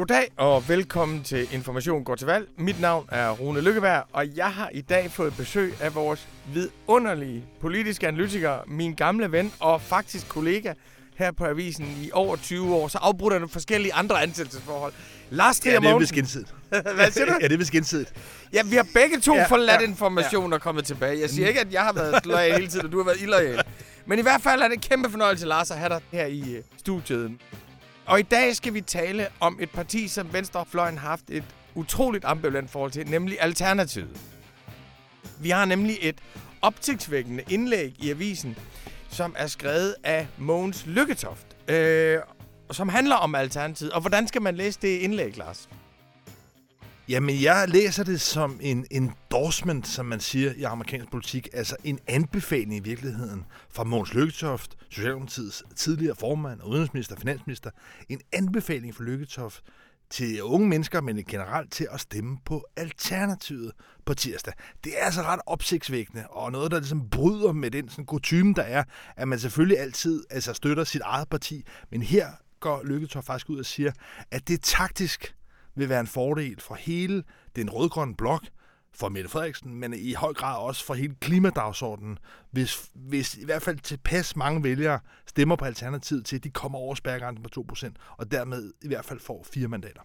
Goddag og velkommen til Information går til valg. Mit navn er Rune Lykkeberg, og jeg har i dag fået besøg af vores vidunderlige politiske analytiker, min gamle ven og faktisk kollega her på Avisen i over 20 år, så afbrudt af forskellige andre ansættelsesforhold. Lars Trier Ja, det er vist gensidigt. Hvad siger du? ja, det er vist gensidigt. Ja, vi har begge to ja, Ja, forladt ja, information og kommet tilbage. Jeg siger ikke, at jeg har været lojal hele tiden, og du har været illoyal. Men i hvert fald er det en kæmpe fornøjelse, Lars, at have dig her i øh, studiet. Og i dag skal vi tale om et parti, som Venstrefløjen har haft et utroligt ambivalent forhold til, nemlig Alternativet. Vi har nemlig et opsigtsvækkende indlæg i avisen, som er skrevet af Mogens Lykketoft, øh, som handler om Alternativet. Og hvordan skal man læse det indlæg, Lars? Jamen, jeg læser det som en endorsement, som man siger i amerikansk politik. Altså en anbefaling i virkeligheden fra Mogens Lykketoft, Socialdemokratiets tidligere formand og udenrigsminister og finansminister. En anbefaling fra Lykketoft til unge mennesker, men generelt til at stemme på Alternativet på tirsdag. Det er altså ret opsigtsvækkende, og noget, der ligesom bryder med den sådan kutume, der er, at man selvfølgelig altid altså, støtter sit eget parti, men her går Lykketoft faktisk ud og siger, at det er taktisk vil være en fordel for hele den rødgrønne blok, for Mette Frederiksen, men i høj grad også for hele klimadagsordenen, hvis, hvis i hvert fald tilpas mange vælgere stemmer på Alternativet til, at de kommer over spærregrænsen på 2%, og dermed i hvert fald får fire mandater.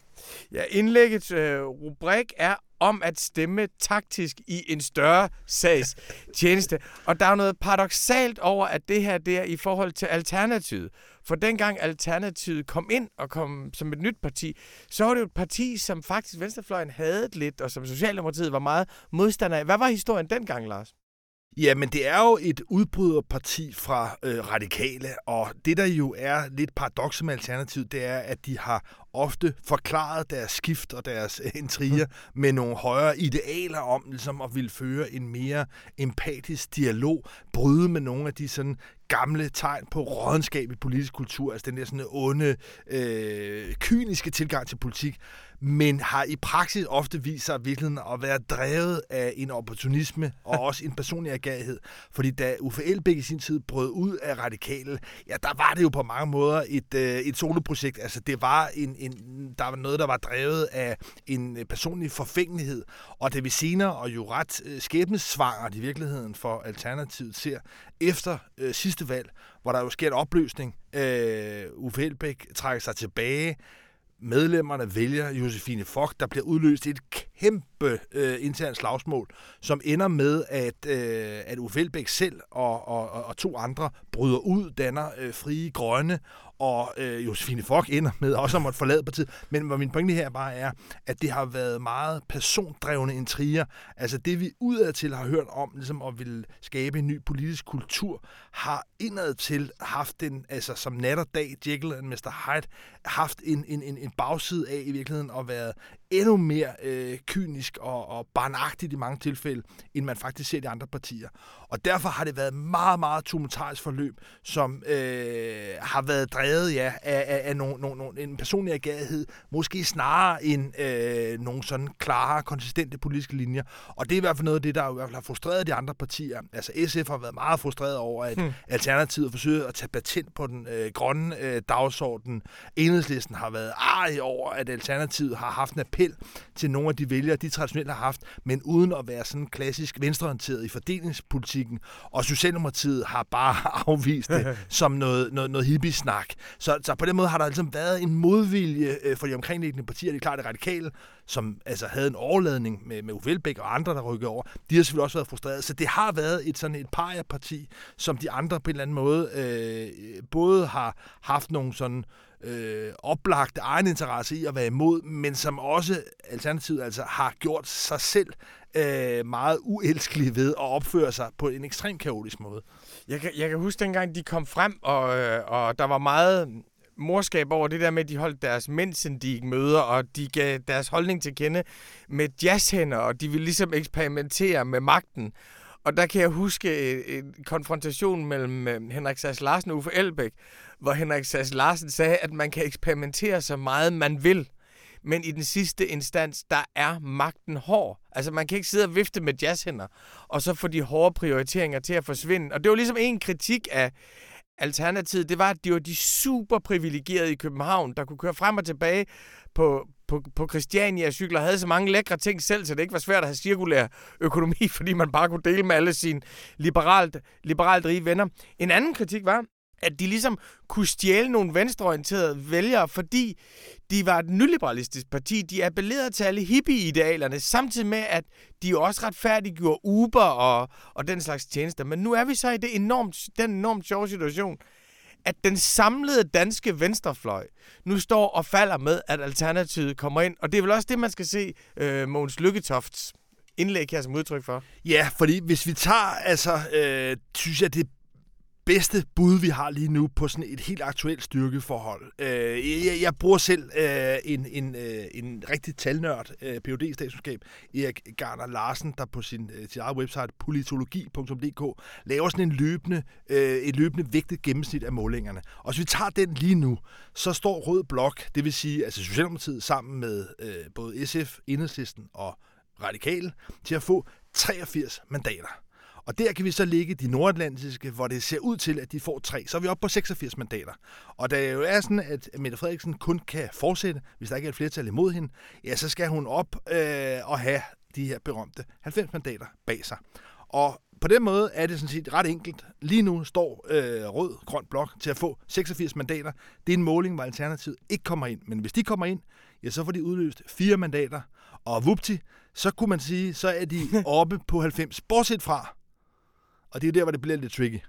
Ja, indlæggets øh, rubrik er om at stemme taktisk i en større sags tjeneste. Og der er noget paradoxalt over, at det her det er i forhold til Alternativet. For dengang Alternativet kom ind og kom som et nyt parti, så var det jo et parti, som faktisk Venstrefløjen havde lidt, og som Socialdemokratiet var meget modstander af. Hvad var historien dengang, Lars? Ja, men det er jo et udbryderparti fra øh, radikale, og det der jo er lidt paradoks med Alternativet, det er, at de har ofte forklaret deres skift og deres øh, intriger med nogle højere idealer om ligesom at ville føre en mere empatisk dialog, bryde med nogle af de sådan gamle tegn på rådenskab i politisk kultur, altså den der sådan onde, øh, kyniske tilgang til politik, men har i praksis ofte vist sig virkelig at være drevet af en opportunisme og også en personlig agerighed. Fordi da Uffe Elbæk i sin tid brød ud af radikale, ja, der var det jo på mange måder et, øh, et soloprojekt. Altså, det var en, en, der var noget, der var drevet af en øh, personlig forfængelighed. Og det vi senere, og jo ret øh, skæbnesvangert i virkeligheden for Alternativet, ser efter øh, sidste valg, hvor der jo sker en opløsning. Øh, Uffe Elbæk trækker sig tilbage, medlemmerne vælger Josefine Fock, der bliver udløst et kæmpe øh, internt slagsmål, som ender med, at, øh, at Uffe Elbæk selv og, og, og, to andre bryder ud, danner øh, frie grønne, og øh, Josefine Fock ender med også at måtte forlade partiet. Men hvor min pointe her bare er, at det har været meget persondrevne intriger. Altså det, vi udadtil har hørt om, ligesom at ville skabe en ny politisk kultur, har indadtil haft den, altså som nat og dag, Jekyll and Mr. Hyde, haft en, en, en, en bagside af i virkeligheden at være endnu mere øh, kynisk og, og barnagtigt i mange tilfælde, end man faktisk ser i de andre partier. Og derfor har det været meget, meget tumultarisk forløb, som øh, har været drevet ja, af, af, af nogen, nogen, nogen, en personlig agerighed, måske snarere end øh, nogle sådan klare, konsistente politiske linjer. Og det er i hvert fald noget af det, der i hvert fald har frustreret de andre partier. Altså SF har været meget frustreret over, at hmm. Alternativet forsøger at tage patent på den øh, grønne øh, dagsorden. Enhedslisten har været arg over, at Alternativet har haft en appel til nogle af de vælgere, de traditionelt har haft, men uden at være sådan klassisk venstreorienteret i fordelingspolitikken. Og Socialdemokratiet har bare afvist det som noget, noget, noget hippie-snak. Så, så på den måde har der ligesom været en modvilje øh, for de omkringliggende partier. Det er klart, det radikale, som altså havde en overladning med, med Uffe Elbæk og andre, der rykkede over, de har selvfølgelig også været frustrerede. Så det har været et sådan et parti, som de andre på en eller anden måde øh, både har haft nogle sådan øh, oplagt egen interesse i at være imod, men som også Alternativet altså har gjort sig selv øh, meget uelskelig ved at opføre sig på en ekstremt kaotisk måde. Jeg kan, jeg kan huske dengang, de kom frem, og, øh, og der var meget morskab over det der med, at de holdt deres mensendik møder, og de gav deres holdning til kende med jazzhænder, og de ville ligesom eksperimentere med magten. Og der kan jeg huske øh, en konfrontation mellem øh, Henrik Sass Larsen og Uffe Elbæk, hvor Henrik Sass Larsen sagde, at man kan eksperimentere så meget, man vil. Men i den sidste instans, der er magten hård. Altså, man kan ikke sidde og vifte med jazzhænder, og så få de hårde prioriteringer til at forsvinde. Og det var ligesom en kritik af, Alternativet, det var, at de var de super privilegerede i København, der kunne køre frem og tilbage på, på, på Christiania cykler, havde så mange lækre ting selv, så det ikke var svært at have cirkulær økonomi, fordi man bare kunne dele med alle sine liberalt, liberalt rige venner. En anden kritik var, at de ligesom kunne stjæle nogle venstreorienterede vælgere, fordi de var et nyliberalistisk parti. De appellerede til alle hippie-idealerne, samtidig med, at de også retfærdiggjorde Uber og, og den slags tjenester. Men nu er vi så i det enormt, den enormt sjove situation, at den samlede danske venstrefløj nu står og falder med, at Alternativet kommer ind. Og det er vel også det, man skal se øh, Mogens Lykketofts indlæg her som udtryk for. Ja, fordi hvis vi tager, altså, øh, synes jeg, det bedste bud, vi har lige nu på sådan et helt aktuelt styrkeforhold. Øh, jeg, jeg bruger selv øh, en, en, øh, en rigtig talnørd, øh, phd statskundskab Erik Garner Larsen, der på sin, øh, sin eget website politologi.dk laver sådan en løbende, øh, et løbende vægtet gennemsnit af målingerne. Og hvis vi tager den lige nu, så står Rød Blok, det vil sige altså Socialdemokratiet sammen med øh, både SF, Enhedslisten og Radikale, til at få 83 mandater. Og der kan vi så ligge de nordatlantiske, hvor det ser ud til, at de får tre. Så er vi oppe på 86 mandater. Og da jo er sådan, at Mette Frederiksen kun kan fortsætte, hvis der ikke er et flertal imod hende, ja, så skal hun op øh, og have de her berømte 90 mandater bag sig. Og på den måde er det sådan set ret enkelt. Lige nu står øh, Rød Grøn Blok til at få 86 mandater. Det er en måling, hvor Alternativet ikke kommer ind. Men hvis de kommer ind, ja, så får de udløst fire mandater. Og vupti, så kunne man sige, så er de oppe på 90. Bortset fra, og det er der, hvor det bliver lidt tricky.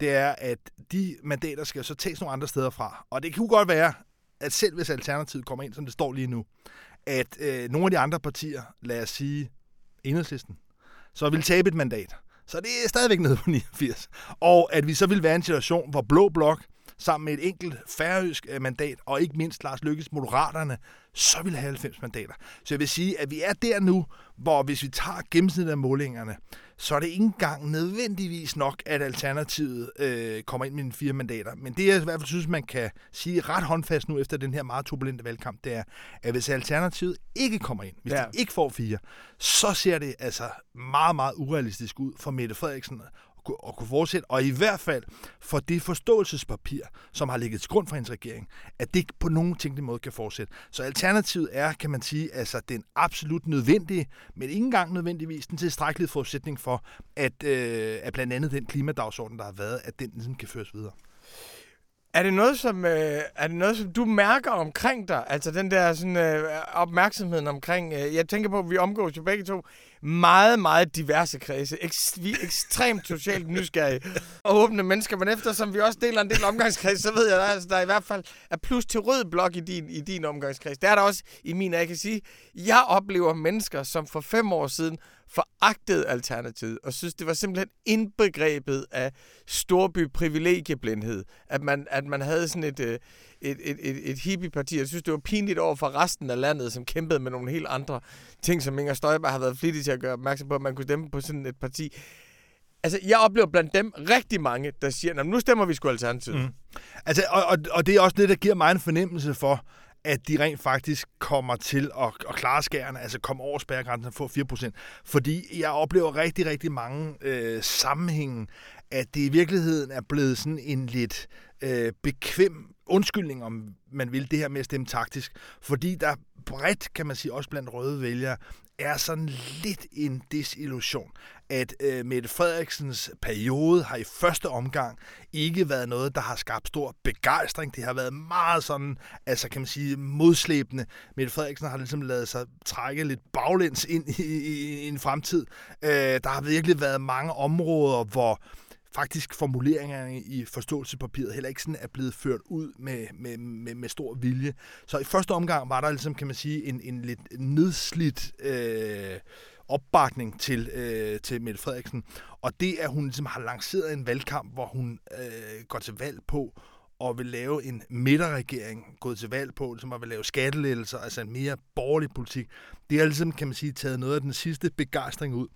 Det er, at de mandater skal så tages nogle andre steder fra. Og det kunne godt være, at selv hvis Alternativet kommer ind, som det står lige nu, at øh, nogle af de andre partier, lad os sige enhedslisten, så vil tabe et mandat. Så det er stadigvæk nede på 89. Og at vi så vil være i en situation, hvor Blå Blok sammen med et enkelt færøsk øh, mandat, og ikke mindst Lars Lykkes Moderaterne, så vil have 90 mandater. Så jeg vil sige, at vi er der nu, hvor hvis vi tager gennemsnittet af målingerne, så er det ikke engang nødvendigvis nok, at Alternativet øh, kommer ind med en fire mandater. Men det, jeg i hvert fald synes, man kan sige ret håndfast nu efter den her meget turbulente valgkamp, det er, at hvis Alternativet ikke kommer ind, hvis ja. de ikke får fire, så ser det altså meget, meget urealistisk ud for Mette Frederiksen at kunne fortsætte, og i hvert fald for det forståelsespapir, som har ligget til grund for hendes regering, at det ikke på nogen tænkelig måde kan fortsætte. Så alternativet er, kan man sige, altså den absolut nødvendige, men ikke engang nødvendigvis den tilstrækkelige forudsætning for, at, øh, at blandt andet den klimadagsorden, der har været, at den ligesom kan føres videre. Er det noget, som, øh, er det noget, som du mærker omkring dig? Altså den der sådan, øh, opmærksomheden omkring... Øh, jeg tænker på, at vi omgås jo begge to meget, meget diverse kredse. Eks, vi er ekstremt socialt nysgerrige og åbne mennesker, men eftersom vi også deler en del omgangskreds, så ved jeg, at altså, der i hvert fald er plus til rød blok i din, i din omgangskreds. Det er der også i min, jeg kan sige, jeg oplever mennesker, som for fem år siden foragtede Alternativet, og synes, det var simpelthen indbegrebet af storby privilegieblindhed, at man, at man havde sådan et, øh, et, et, et, et hippieparti. Jeg synes, det var pinligt over for resten af landet, som kæmpede med nogle helt andre ting, som Inger Støjberg har været flittig til at gøre opmærksom på, at man kunne stemme på sådan et parti. Altså, jeg oplever blandt dem rigtig mange, der siger, nu stemmer vi sgu Alternativet. Mm. Altså, og, og, og det er også det, der giver mig en fornemmelse for, at de rent faktisk kommer til at, at klare skærene, altså komme over spærregrænsen og få 4%. Fordi jeg oplever rigtig, rigtig mange øh, sammenhænge, at det i virkeligheden er blevet sådan en lidt øh, bekvem undskyldning, om man vil det her med at stemme taktisk. Fordi der bredt, kan man sige, også blandt røde vælgere, er sådan lidt en desillusion, at øh, Mette Frederiksens periode har i første omgang ikke været noget, der har skabt stor begejstring. Det har været meget sådan, altså kan man sige, modslæbende. Mette Frederiksen har ligesom lavet sig trække lidt baglæns ind i, i, i en fremtid. Øh, der har virkelig været mange områder, hvor faktisk formuleringerne i forståelsespapiret heller ikke sådan er blevet ført ud med, med, med, med stor vilje. Så i første omgang var der ligesom, kan man sige, en, en lidt nedslidt øh, opbakning til, øh, til Mette Frederiksen. Og det, at hun ligesom har lanceret en valgkamp, hvor hun øh, går til valg på og vil lave en midterregering, gået til valg på, ligesom som vil lave skattelettelser, altså en mere borgerlig politik, det har ligesom, kan man sige, taget noget af den sidste begejstring ud.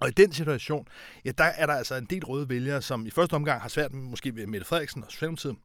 Og i den situation, ja, der er der altså en del røde vælgere, som i første omgang har svært med måske ved Mette Frederiksen og Socialdemokratiet,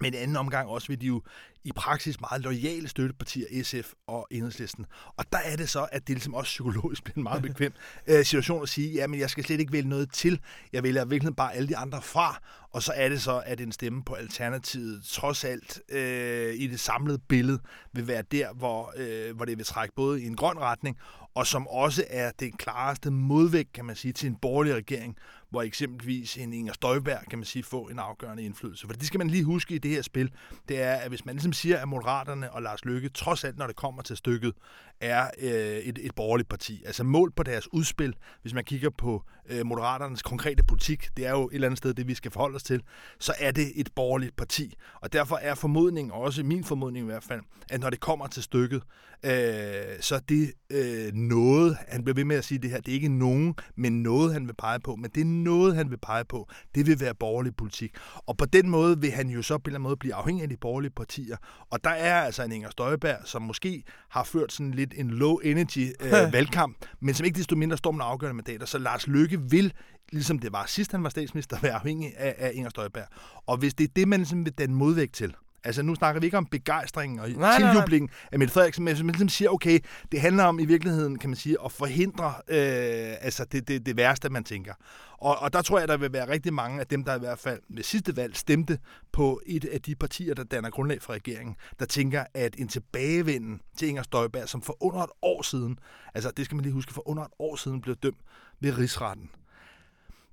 Men i anden omgang også vil de jo i praksis meget lojale støttepartier, SF og Enhedslisten. Og der er det så, at det ligesom også psykologisk bliver en meget bekvem øh, situation at sige, ja, men jeg skal slet ikke vælge noget til. Jeg vælger virkelig bare alle de andre fra. Og så er det så, at en stemme på Alternativet trods alt øh, i det samlede billede vil være der, hvor, øh, hvor det vil trække både i en grøn retning, og som også er den klareste modvægt, kan man sige, til en borgerlig regering, hvor eksempelvis en Inger Støjberg, kan man sige, får en afgørende indflydelse. For det skal man lige huske i det her spil, det er, at hvis man ligesom Ligesom siger, at Moderaterne og Lars Løkke, trods alt når det kommer til stykket, er øh, et, et borgerligt parti. Altså mål på deres udspil, hvis man kigger på øh, Moderaternes konkrete politik, det er jo et eller andet sted det, vi skal forholde os til, så er det et borgerligt parti. Og derfor er formodningen, også min formodning i hvert fald, at når det kommer til stykket, øh, så det øh, noget, han bliver ved med at sige det her, det er ikke nogen, men noget, han vil pege på, men det er noget, han vil pege på, det vil være borgerlig politik. Og på den måde vil han jo så på en eller anden måde blive afhængig af de borgerlige partier. Og der er altså en Inger Støjberg, som måske har ført sådan lidt en low-energy øh, valgkamp, men som ikke desto mindre står med afgørende mandater. Så Lars Løkke vil ligesom det var sidst han var statsminister, være afhængig af, af Inger Støjberg. Og hvis det er det, man ligesom vil den modvægt til, Altså nu snakker vi ikke om begejstring og nej, tiljubling nej, nej. af Mette Frederiksen, men man siger, okay, det handler om i virkeligheden, kan man sige, at forhindre øh, altså det, det, det værste, man tænker. Og, og der tror jeg, der vil være rigtig mange af dem, der i hvert fald ved sidste valg stemte på et af de partier, der danner grundlag for regeringen, der tænker, at en tilbagevenden til Inger Støjberg, som for under et år siden, altså det skal man lige huske, for under et år siden blev dømt ved rigsretten,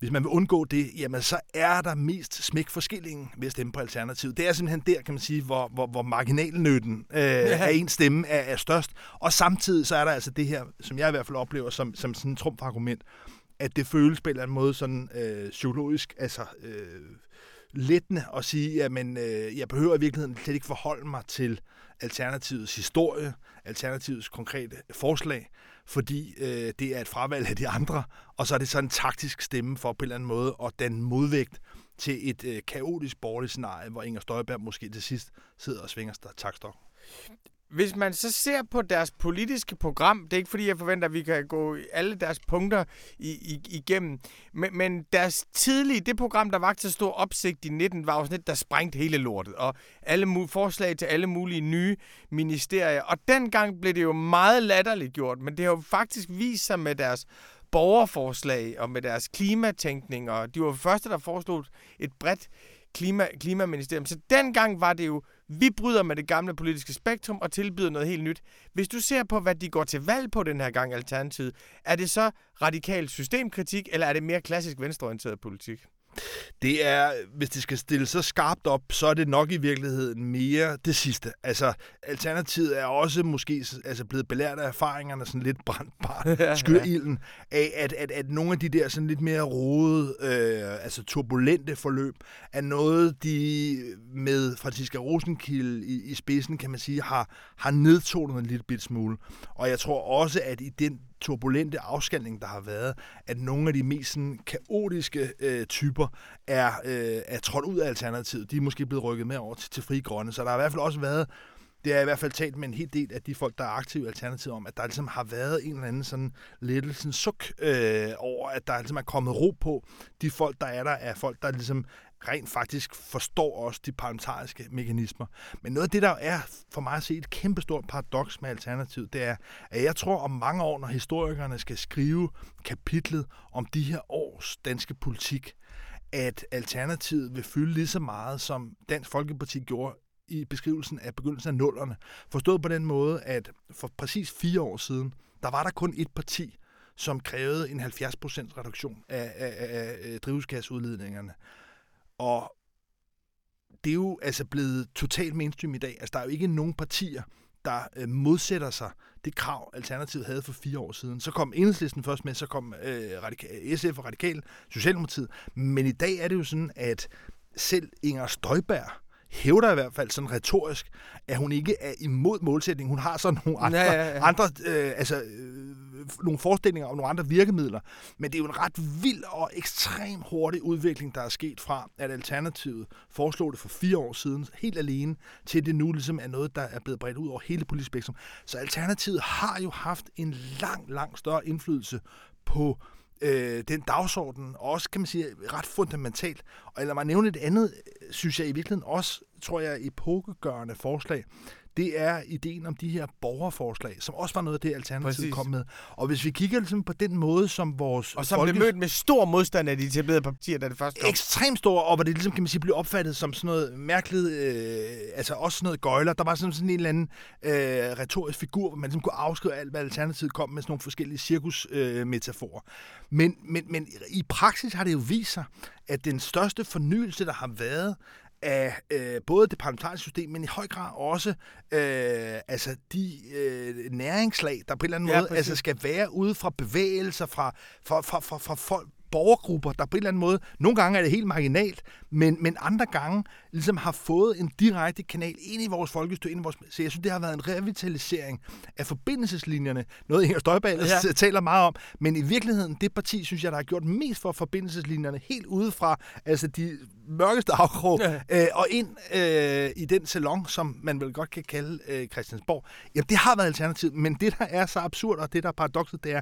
hvis man vil undgå det, jamen så er der mest smæk for skillingen ved at stemme på Alternativet. Det er simpelthen der, kan man sige, hvor, hvor, hvor marginalnytten øh, ja. af en stemme er, er størst. Og samtidig så er der altså det her, som jeg i hvert fald oplever som, som sådan et trumfargument, at det føles på en eller anden måde sådan øh, psykologisk, altså øh, lettende at sige, at men, øh, jeg behøver i virkeligheden slet ikke forholde mig til Alternativets historie, Alternativets konkrete forslag fordi øh, det er et fravalg af de andre, og så er det sådan en taktisk stemme for på en eller anden måde at danne modvægt til et øh, kaotisk borgerligt scenarie, hvor Inger Støjberg måske til sidst sidder og svinger takstok. Hvis man så ser på deres politiske program, det er ikke fordi, jeg forventer, at vi kan gå alle deres punkter i, i, igennem, men, men deres tidlige, det program, der var til stor opsigt i 19, var jo sådan et, der sprængte hele lortet, og alle forslag til alle mulige nye ministerier. Og dengang blev det jo meget latterligt gjort, men det har jo faktisk vist sig med deres borgerforslag og med deres klimatænkning, og de var første, der foreslog et bredt klima, klimaministerium. Så dengang var det jo vi bryder med det gamle politiske spektrum og tilbyder noget helt nyt. Hvis du ser på, hvad de går til valg på den her gang, Alternativet, er det så radikal systemkritik, eller er det mere klassisk venstreorienteret politik? Det er, hvis det skal stille så skarpt op, så er det nok i virkeligheden mere det sidste. Altså, alternativet er også måske altså blevet belært af erfaringerne, sådan lidt brandbart, skyrilden, af at, at, at nogle af de der sådan lidt mere rodede, øh, altså turbulente forløb, er noget, de med Franziska Rosenkilde i, i spidsen, kan man sige, har, har nedtonet en lille bit smule. Og jeg tror også, at i den turbulente afskalning, der har været, at nogle af de mest sådan, kaotiske øh, typer er, øh, er trådt ud af alternativet. De er måske blevet rykket med over til, til fri grønne. Så der har i hvert fald også været det er i hvert fald talt med en hel del af de folk, der er aktive i Alternativet om, at der ligesom har været en eller anden sådan lidt sådan suk øh, over, at der ligesom er kommet ro på. De folk, der er der, er folk, der ligesom rent faktisk forstår også de parlamentariske mekanismer. Men noget af det, der er for mig at se et kæmpestort paradoks med Alternativet, det er, at jeg tror om mange år, når historikerne skal skrive kapitlet om de her års danske politik, at Alternativet vil fylde lige så meget, som Dansk Folkeparti gjorde i beskrivelsen af begyndelsen af nullerne. Forstået på den måde, at for præcis fire år siden, der var der kun et parti, som krævede en 70% reduktion af, af, af, af drivhusgasudledningerne. Og det er jo altså blevet totalt mainstream i dag. Altså, der er jo ikke nogen partier, der øh, modsætter sig det krav, Alternativet havde for fire år siden. Så kom Enhedslisten først med, så kom øh, Radikal, SF og Radikal, Socialdemokratiet. Men i dag er det jo sådan, at selv Inger Støjberg hævder i hvert fald sådan retorisk, at hun ikke er imod målsætningen. Hun har så nogle andre, ja, ja, ja. andre øh, altså, øh, nogle forestillinger om nogle andre virkemidler. Men det er jo en ret vild og ekstrem hurtig udvikling, der er sket fra, at Alternativet foreslog det for fire år siden, helt alene, til det nu ligesom er noget, der er blevet bredt ud over hele politisk spektrum. Så Alternativet har jo haft en lang, lang større indflydelse på øh, den dagsorden, og også, kan man sige, ret fundamentalt. Og lad mig nævne et andet, øh, synes jeg i virkeligheden også tror jeg, epokegørende forslag, det er ideen om de her borgerforslag, som også var noget af det, Alternativet Præcis. kom med. Og hvis vi kigger ligesom på den måde, som vores... Og som folkes... blev mødt med stor modstand af de etablerede partier, da det først kom. Ekstremt stor, og hvor det ligesom, kan man sige, blev opfattet som sådan noget mærkeligt, øh, altså også sådan noget gøjler. Der var sådan, sådan en eller anden øh, retorisk figur, hvor man ligesom kunne afskrive alt, hvad Alternativet kom med sådan nogle forskellige cirkusmetaforer. Øh, men, men, men i praksis har det jo vist sig, at den største fornyelse, der har været af øh, både det parlamentariske system, men i høj grad også øh, altså de øh, næringslag, der på en eller anden ja, måde altså skal være ude fra bevægelser, fra, fra, fra, fra, fra folk, borgergrupper, der på en eller anden måde, nogle gange er det helt marginalt, men, men andre gange ligesom har fået en direkte kanal ind i vores folkestyre, ind i vores, så jeg synes, det har været en revitalisering af forbindelseslinjerne, noget Inger Støjberg ja. taler meget om, men i virkeligheden, det parti, synes jeg, der har gjort mest for forbindelseslinjerne, helt udefra, altså de mørkeste afkrog, ja. øh, og ind øh, i den salon, som man vel godt kan kalde øh, Christiansborg. Jamen, det har været alternativ, men det, der er så absurd, og det, der er paradokset, det er,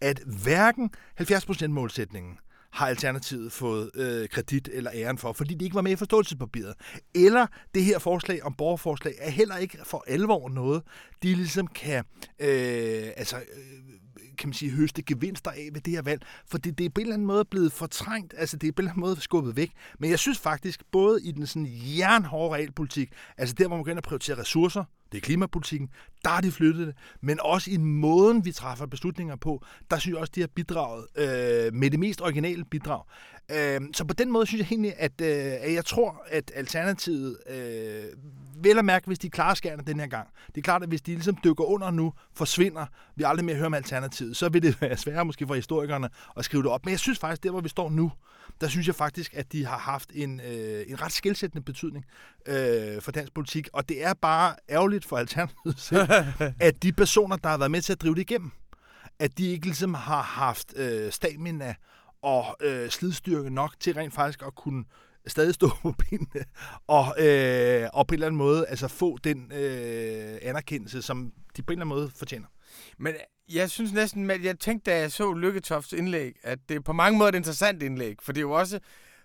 at hverken 70% målsætningen, har Alternativet fået øh, kredit eller æren for, fordi de ikke var med i forståelsespapiret. Eller det her forslag om borgerforslag er heller ikke for alvor noget, de ligesom kan øh, altså, øh, kan man sige, høste gevinster af ved det her valg, for det, det er på en eller anden måde blevet fortrængt, altså det er på en eller anden måde skubbet væk. Men jeg synes faktisk, både i den sådan jernhårde realpolitik, altså der, hvor man begynder at prioritere ressourcer, det er klimapolitikken, der har de flyttet det, men også i måden, vi træffer beslutninger på, der synes jeg også, de har bidraget øh, med det mest originale bidrag. Øh, så på den måde synes jeg egentlig, at, øh, at jeg tror, at Alternativet øh, vel at mærke, hvis de klarer skærne den her gang. Det er klart, at hvis de ligesom dykker under nu, forsvinder, vi aldrig mere hører om alternativet, så vil det være sværere måske for historikerne at skrive det op. Men jeg synes faktisk, der hvor vi står nu, der synes jeg faktisk, at de har haft en, øh, en ret skilsættende betydning øh, for dansk politik. Og det er bare ærgerligt for alternativet selv, at de personer, der har været med til at drive det igennem, at de ikke ligesom har haft øh, stamina og øh, slidstyrke nok til rent faktisk at kunne stadig stå på benene, og, øh, og på en eller anden måde altså få den øh, anerkendelse, som de på en eller anden måde fortjener. Men øh, jeg synes næsten, at jeg tænkte, da jeg så Lykketofts indlæg, at det er på mange måder et interessant indlæg, for det er jo også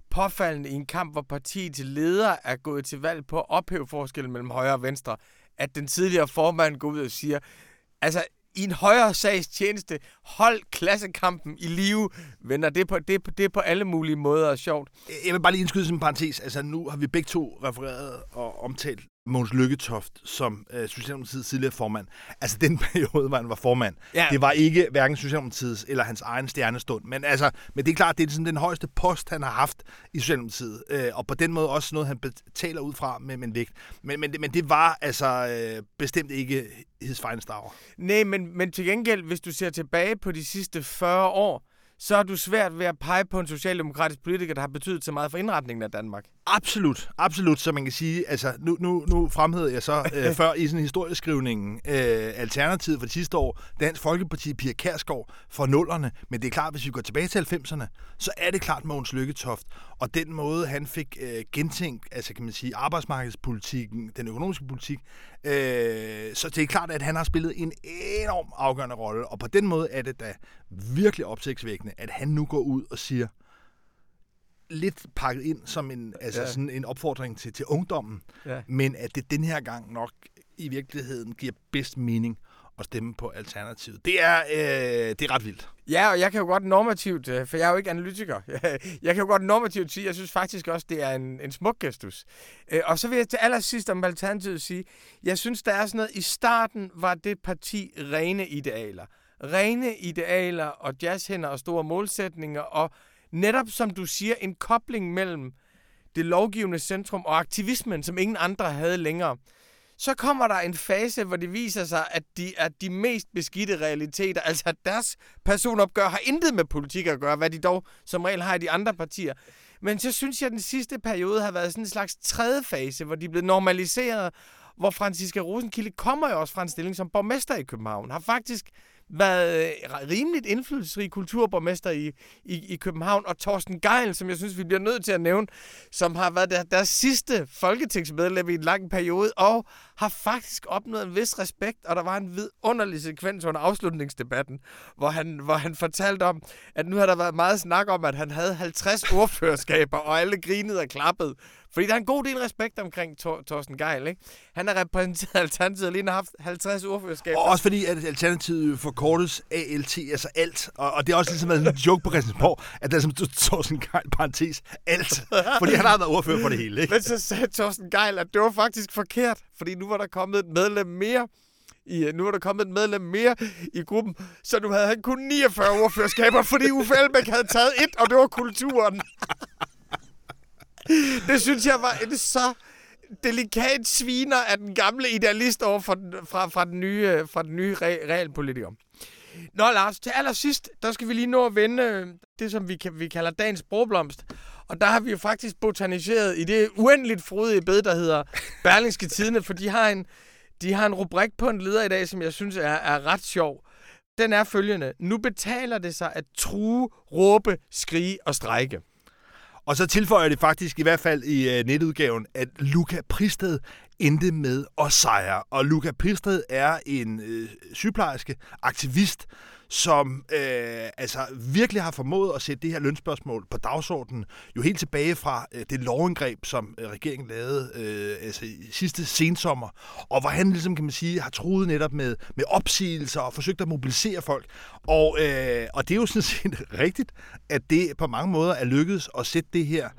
påfaldende i en kamp, hvor partiets til leder er gået til valg på at ophæve forskellen mellem højre og venstre, at den tidligere formand går ud og siger, altså i en højere sags tjeneste. Hold klassekampen i live, venner. Det er, på, det, er på, det er på alle mulige måder sjovt. Jeg vil bare lige indskyde som en parentes. Altså, nu har vi begge to refereret og omtalt Måns Lykketoft som øh, Socialdemokratiets tidligere formand. Altså den periode, hvor han var formand. Ja. Det var ikke hverken Socialdemokratiets eller hans egen stjernestund. Men, altså, men det er klart, det er sådan den højeste post, han har haft i Socialdemokratiet. Øh, og på den måde også noget, han betaler ud fra med, med en vægt. Men, men, men det var altså øh, bestemt ikke his finest hour. Nej, men, men til gengæld, hvis du ser tilbage på de sidste 40 år, så har du svært ved at pege på en socialdemokratisk politiker, der har betydet så meget for indretningen af Danmark. Absolut, absolut, så man kan sige, altså nu, nu, nu fremhævede jeg så øh, før i sådan historieskrivningen øh, Alternativet for de sidste år, Dansk Folkeparti, Pia Kærsgaard for nullerne, men det er klart, hvis vi går tilbage til 90'erne, så er det klart Mogens Lykketoft, og den måde, han fik øh, gentænkt, altså kan man sige, arbejdsmarkedspolitikken, den økonomiske politik, øh, så det er klart, at han har spillet en enorm afgørende rolle, og på den måde er det da virkelig opsigtsvækkende, at han nu går ud og siger, lidt pakket ind som en, altså ja. sådan en opfordring til, til ungdommen, ja. men at det den her gang nok i virkeligheden giver bedst mening at stemme på Alternativet. Det er, øh, det er ret vildt. Ja, og jeg kan jo godt normativt, øh, for jeg er jo ikke analytiker, jeg kan jo godt normativt sige, jeg synes faktisk også, det er en, en smuk gestus. Øh, og så vil jeg til allersidst om Alternativet sige, jeg synes, der er sådan noget, i starten var det parti rene idealer. Rene idealer og jazzhænder og store målsætninger og netop som du siger, en kobling mellem det lovgivende centrum og aktivismen, som ingen andre havde længere. Så kommer der en fase, hvor det viser sig, at de er de mest beskidte realiteter, altså at deres personopgør har intet med politik at gøre, hvad de dog som regel har i de andre partier. Men så synes jeg, at den sidste periode har været sådan en slags tredje fase, hvor de er blevet normaliseret, hvor Franziska Rosenkilde kommer jo også fra en stilling som borgmester i København, har faktisk været øh, rimeligt indflydelsesrig kulturborgmester i, i, i København, og Torsten Geil, som jeg synes, vi bliver nødt til at nævne, som har været der, deres sidste folketingsmedlem i en lang periode, og har faktisk opnået en vis respekt, og der var en vidunderlig sekvens under afslutningsdebatten, hvor han, hvor han fortalte om, at nu har der været meget snak om, at han havde 50 ordførerskaber, og alle grinede og klappede, fordi der er en god del respekt omkring Tor- Torsten Geil, ikke? Han har repræsenteret Alternativet lige har haft 50 ordførerskaber. Og også fordi, at Alternativet forkortes ALT, altså alt. Og, og det er også ligesom en joke på Christiansborg, at der er som Torsten Geil, parentes, alt. Fordi han har været ordfører for det hele, ikke? Men så sagde Torsten Geil, at det var faktisk forkert, fordi nu var der kommet et medlem mere i, nu er der kommet et medlem mere i gruppen, så nu havde han kun 49 ordførerskaber, fordi Uffe Elbæk havde taget et, og det var kulturen. det synes jeg var en så delikat sviner af den gamle idealist over for den, fra, fra den nye, fra den nye re, realpolitiker. Nå Lars, til allersidst, der skal vi lige nå at vende øh, det, som vi, vi kalder dagens sprogblomst. Og der har vi jo faktisk botaniseret i det uendeligt frodige bed, der hedder Berlingske Tidene, for de har en, de har en rubrik på en leder i dag, som jeg synes er, er ret sjov. Den er følgende. Nu betaler det sig at true, råbe, skrige og strække. Og så tilføjer det faktisk i hvert fald i øh, netudgaven, at Luca Pristed endte med at sejre. Og Luca Pristed er en øh, sygeplejerske, aktivist, som øh, altså virkelig har formået at sætte det her lønspørgsmål på dagsordenen, jo helt tilbage fra øh, det lovindgreb, som øh, regeringen lavede øh, altså, sidste sensommer, og hvor han ligesom, kan man sige, har troet netop med, med opsigelser og forsøgt at mobilisere folk. Og, øh, og det er jo sådan set rigtigt, at det på mange måder er lykkedes at sætte det her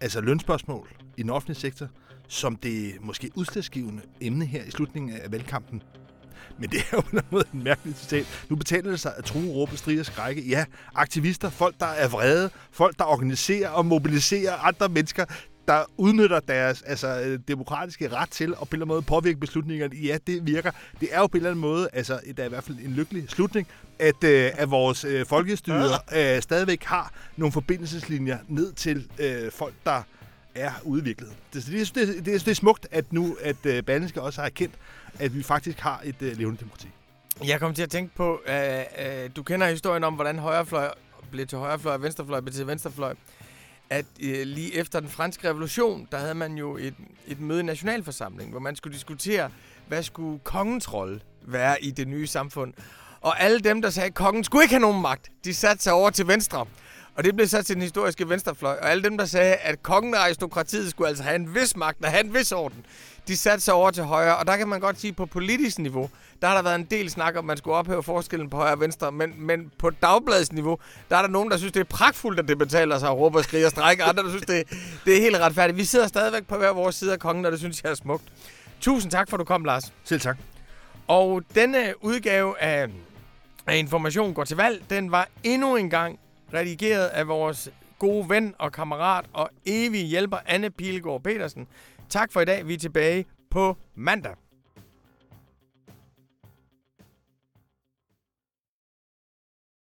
altså lønspørgsmål i den offentlige sektor som det måske udslagsgivende emne her i slutningen af valgkampen. Men det er jo på en måde en mærkelig citat. Nu betaler det sig at true, råbe, stride og skrække. Ja, aktivister, folk, der er vrede, folk, der organiserer og mobiliserer andre mennesker, der udnytter deres altså, øh, demokratiske ret til at på en eller anden måde påvirke beslutningerne. Ja, det virker. Det er jo på en eller anden måde, altså, der er i hvert fald en lykkelig slutning, at, øh, at vores øh, folkestyre øh, stadigvæk har nogle forbindelseslinjer ned til øh, folk, der er ude i virkeligheden. Det, det, det, det, det er smukt, at nu at uh, Berlingske også har erkendt, at vi faktisk har et øh, levende demokrati. Jeg kom til at tænke på, øh, øh, du kender historien om, hvordan højrefløj blev til højrefløj og venstrefløj blev til venstrefløj. At øh, lige efter den franske revolution, der havde man jo et, et møde i nationalforsamlingen, hvor man skulle diskutere, hvad skulle kongens rolle være i det nye samfund. Og alle dem, der sagde, at kongen skulle ikke have nogen magt, de satte sig over til venstre. Og det blev sat til den historiske venstrefløj. Og alle dem, der sagde, at kongen og aristokratiet skulle altså have en vis magt og have en vis orden, de satte sig over til højre. Og der kan man godt sige, at på politisk niveau, der har der været en del snak om, at man skulle ophæve forskellen på højre og venstre. Men, men på dagbladsniveau, der er der nogen, der synes, det er pragtfuldt, at det betaler sig at råbe og skrige og strække. Andre, der synes, det, det er helt retfærdigt. Vi sidder stadigvæk på hver vores side af kongen, og det synes jeg er smukt. Tusind tak for, at du kom, Lars. Selv tak. Og denne udgave af, af Information går til valg, den var endnu en gang redigeret af vores gode ven og kammerat og evige hjælper Anne Pilgaard Petersen. Tak for i dag. Vi er tilbage på mandag.